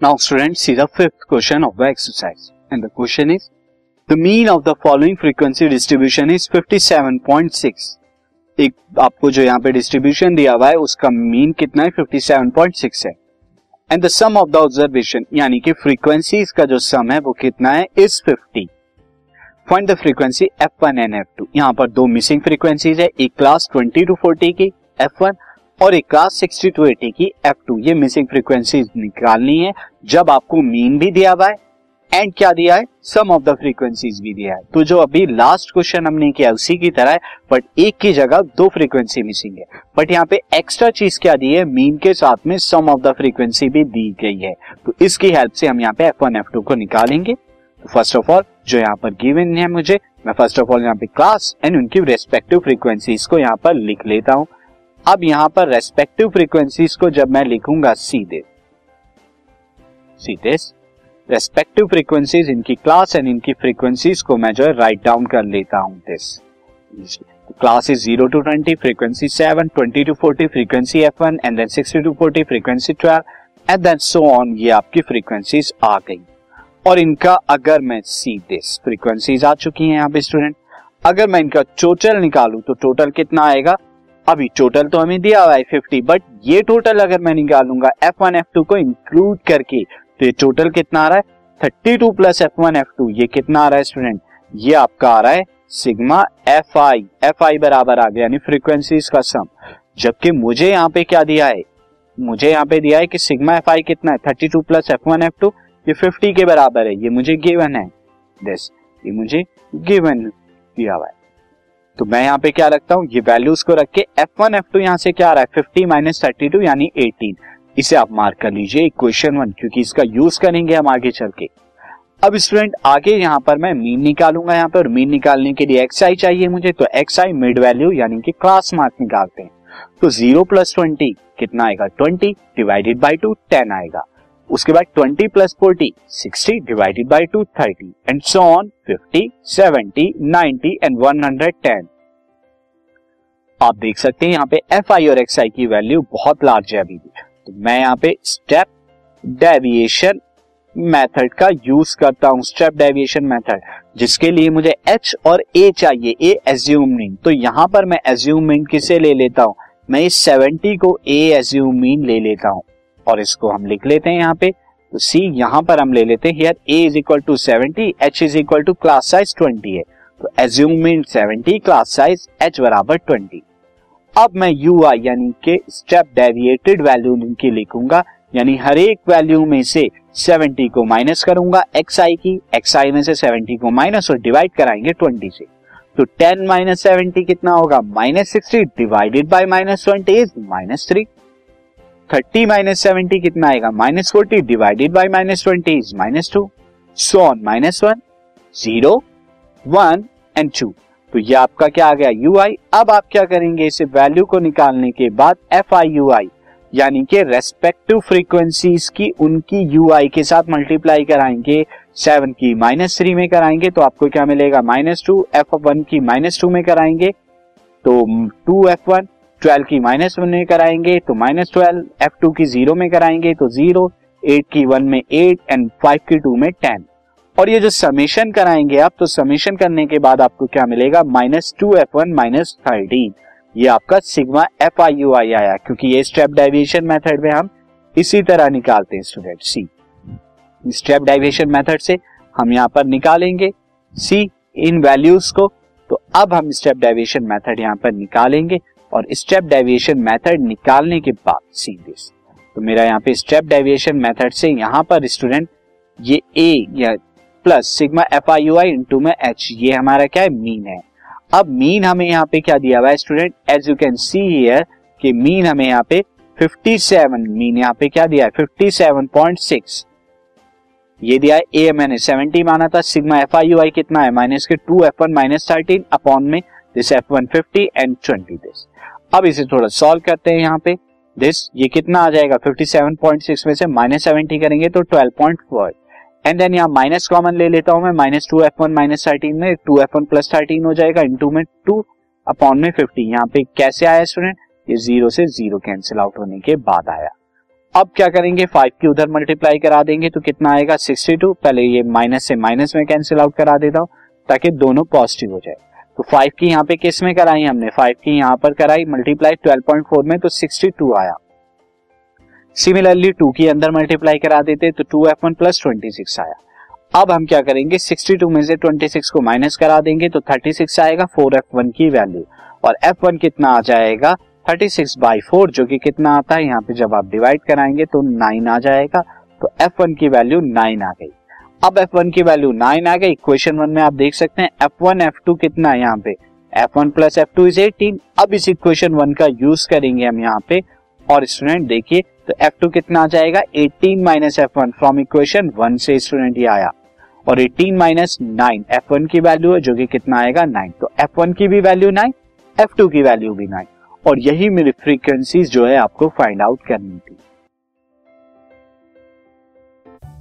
Now students see the fifth question of the exercise and the question is the mean of the following frequency distribution is 57.6 एक आपको जो यहाँ पे distribution दिया हुआ है उसका मीन कितना है 57.6 है and the sum of the observation यानी कि फ्रीक्वेंसीज का जो सम है वो कितना है is 50 find the frequency F1 and F2 यहाँ पर दो मिसिंग फ्रीक्वेंसीज है एक क्लास 20 टू 40 की F1 और एक क्लास 60 टू 80 की F2 ये मिसिंग फ्रीक्वेंसी निकालनी है। जब आपको मीन भी दिया हुआ है एंड क्या दिया है? सम ऑफ़ द फ्रीक्वेंसीज भी दिया है। तो जो अभी लास्ट क्वेश्चन हमने किया उसी की तरह है बट एक की जगह दो फ्रीक्वेंसी मिसिंग है। बट यहाँ पे एक्स्ट्रा चीज़ क्या दी है? मीन के साथ में सम ऑफ़ द फ्रीक्वेंसी भी दी गई है। तो इसकी हेल्प से हम यहाँ पे F1 F2 को निकालेंगे। फ़र्स्ट ऑफ़ ऑल जो यहाँ पर गिवन है मुझे, मैं फ़र्स्ट ऑफ़ ऑल यहाँ पे क्लास एंड उनकी रेस्पेक्टिव फ्रीक्वेंसीज को यहाँ पर लिख लेता हूँ। अब यहाँ पर रेस्पेक्टिव फ्रीक्वेंसीज को जब मैं लिखूँगा सीधे सीधे रेस्पेक्टिव फ्रीक्वेंसीज इनकी क्लास एंड इनकी फ्रीक्वेंसीज को मैं जो है राइट डाउन कर लेता हूँ this class is zero to twenty frequency seven twenty to forty frequency F one and then sixty to forty frequency twelve and then so on ये आपकी फ्रीक्वेंसीज आ गई। और इनका अगर मैं सी दिस फ्रीक्वेंसीज आ चुकी हैं यहाँ पे स्टूडेंट अगर मैं इनका टोटल निकालू तो टोटल कितना आएगा? अभी टोटल तो हमें दिया हुआ है फिफ्टी बट ये टोटल अगर मैं निकालूँगा एफ़ वन एफ़ टू को इंक्लूड करके तो ये टोटल कितना आ रहा है? Thirty two plus F one F two ये कितना आ रहा है स्टूडेंट ये आपका आ रहा है sigma F I F I बराबर आ गया, यानी फ्रीक्वेंसीज का सम जबकि मुझे यहाँ पे क्या दिया है? मुझे यहाँ पे दिया है कि सिग्मा एफ़ आई कितना है? Thirty two plus F one F two ये फिफ्टी के बराबर है, ये मुझे गिवन है. दिस ये मुझे गिवन दिया हुआ है. तो मैं यहाँ पे क्या रखता हूँ? ये वैल्यूज़ को रख के एफ़ वन एफ़ टू यहाँ से क्या आ रहा है? फिफ्टी माइनस थर्टी टू यानी एटीन इसे आप मार्क कर लीजिए इक्वेशन वन क्योंकि इसका यूज़ करेंगे हम आगे चल के। अब स्टूडेंट आगे यहाँ पर मैं मीन निकालूँगा यहाँ पर मीन निकालने के लिए एक्स आई चाहिए मुझे तो एक्स आई मिड वैल्यू यानी कि क्लास मार्क निकालते हैं। तो ज़ीरो प्लस ट्वेंटी कितना आएगा? Twenty divided by two ten आएगा। उसके बाद twenty plus forty, sixty divided by two thirty and so on fifty seventy ninety and one hundred ten आप देख सकते हैं यहाँ पे एफ़ आई और एक्स आई की वैल्यू बहुत लार्ज है अभी भी। तो मैं यहाँ पे स्टेप डेविएशन मेथड का यूज़ करता हूँ स्टेप डेविएशन मेथड जिसके लिए मुझे एच और ए चाहिए। ए एज्यूमिंग तो यहाँ पर मैं एज्यूमिंग किसे ले लेता हूँ? मैं इस सेवेंटी को ए एज्यूमिंग ले लेता हूँ। और इसको हम लिख लेते हैं यहाँ पे। तो सी यहाँ पर हम ले लेते हैं A is equal to seventy H is equal to class size twenty है। तो assuming seventy class size H बराबर ट्वेंटी अब मैं यू आई यानी के स्टेप डेविएटेड वैल्यू इनकी लिखूँगा, यानी हर एक वैल्यू में से 70 को माइनस करूँगा एक्स आई की एक्स आई में से 70 को माइनस और डिवाइड कराएँगे 20 से। तो 10 माइनस सेवेंटी कितना होगा? Minus sixty divided by minus twenty is minus three thirty minus seventy कितना आएगा? Minus forty divided by minus twenty is minus two. So on minus one zero one and two तो ये आपका क्या आ गया? You आई अब आप क्या करेंगे? इसे वैल्यू को निकालने के बाद एफ़ आई यू आई यानी कि रेस्पेक्टिव फ्रीक्वेंसीज की उनकी यू आई के साथ मल्टीप्लाई कराएँगे। सेवन की माइनस थ्री में कराएँगे तो आपको क्या मिलेगा? माइनस टू एफ़ वन की माइनस टू में कराएँगे। तो टू एफ़ वन ट्वेल्व की माइनस वन में कराएँगे तो माइनस ट्वेल्व, एफ़ टू की ज़ीरो में कराएँगे तो ज़ीरो, एट की वन में एट एंड फाइव की टू में टेन। और ये जो समेशन कराएँगे आप तो समेशन करने के बाद आपको क्या मिलेगा? Minus two F one, minus thirteen. ये आपका sigma F I U I आया, क्योंकि ये स्टेप डाइवेशन मेथड में हम इसी तरह निकालते हैं, student see. Step deviation method से हम यहाँ पर निकालेंगे, सी इन वैल्यूज़ को तो अब हम स्टेप डाइवेशन मेथड यहाँ पर निकालेंगे। और स्टेप डेविएशन मेथड निकालने के बाद सी। दिस तो मेरा यहाँ पे स्टेप डेविएशन मेथड से यहाँ पर स्टूडेंट ये ए या plus sigma F I U I into में एच ये हमारा क्या है? मीन है। अब मीन हमें यहाँ पे क्या दिया हुआ है student as you can see here कि मीन हमें यहाँ पे 57 मीन यहाँ पे क्या दिया है? 57.6 ये दिया है ए मैंने 70 माना था sigma F I U I कितना है? माइनस के two F one minus thirteen upon में this F one fifty and twenty this अब इसे थोड़ा सॉल्व करते हैं यहाँ पे। दिस ये कितना आ जाएगा? 57.6 में से माइनस सेवेंटी करेंगे तो 12.4 एंड देन यहाँ माइनस कॉमन ले लेता हूँ मैं minus two F one minus thirteen में two F one plus thirteen हो जाएगा इंटू में टू अपॉन में फिफ्टी यहाँ पे कैसे आया स्टूडेंट ये ज़ीरो से ज़ीरो कैंसिल आउट होने के बाद आया। अब क्या करेंगे? फाइव की उधर मल्टीप्लाई करा देंगे तो कितना आएगा? सिक्सटी टू पहले ये माइनस से माइनस में कैंसिल आउट करा देता हूँ, ताकि दोनों पॉजिटिव हो जाए। तो फाइव की यहाँ पे किसमें कराई हमने? फाइव की यहाँ पर कराई मल्टीप्लाई ट्वेल्व पॉइंट फोर में तो सिक्सटी टू आया। सिमिलरली टू की अंदर मल्टीप्लाई करा देते तो two F one plus twenty six आया। अब हम क्या करेंगे? सिक्सटी टू में से ट्वेंटी सिक्स को माइनस करा देंगे तो थर्टी सिक्स आएगा फोर एफ़ वन की वैल्यू और एफ़ वन कितना आ जाएगा? थर्टी सिक्स बाई फोर जो कि कितना आता है, यहाँ पे जब आप डिवाइड कराएँगे तो नाइन आ जाएगा। तो एफ़ वन की वैल्यू नाइन आ गई। अब एफ़ वन की वैल्यू नाइन आ गई। इक्वेशन वन में आप देख सकते हैं एफ़ वन एफ़ टू कितना है यहाँ पे। F one plus F two is eighteen अब इस इक्वेशन वन का यूज़ करेंगे हम यहाँ पे। और स्टूडेंट देखिए तो एफ़ टू कितना आ जाएगा? Eighteen minus F one from equation one से स्टूडेंट ये आया। और eighteen minus nine F one की वैल्यू है, जो कि कितना आएगा? नाइन तो एफ़ वन की भी वैल्यू नाइन एफ़ टू की वैल्यू भी नाइन और यही मेरी फ्रीक्वेंसीज जो है आपको फाइंड आउट करनी थी।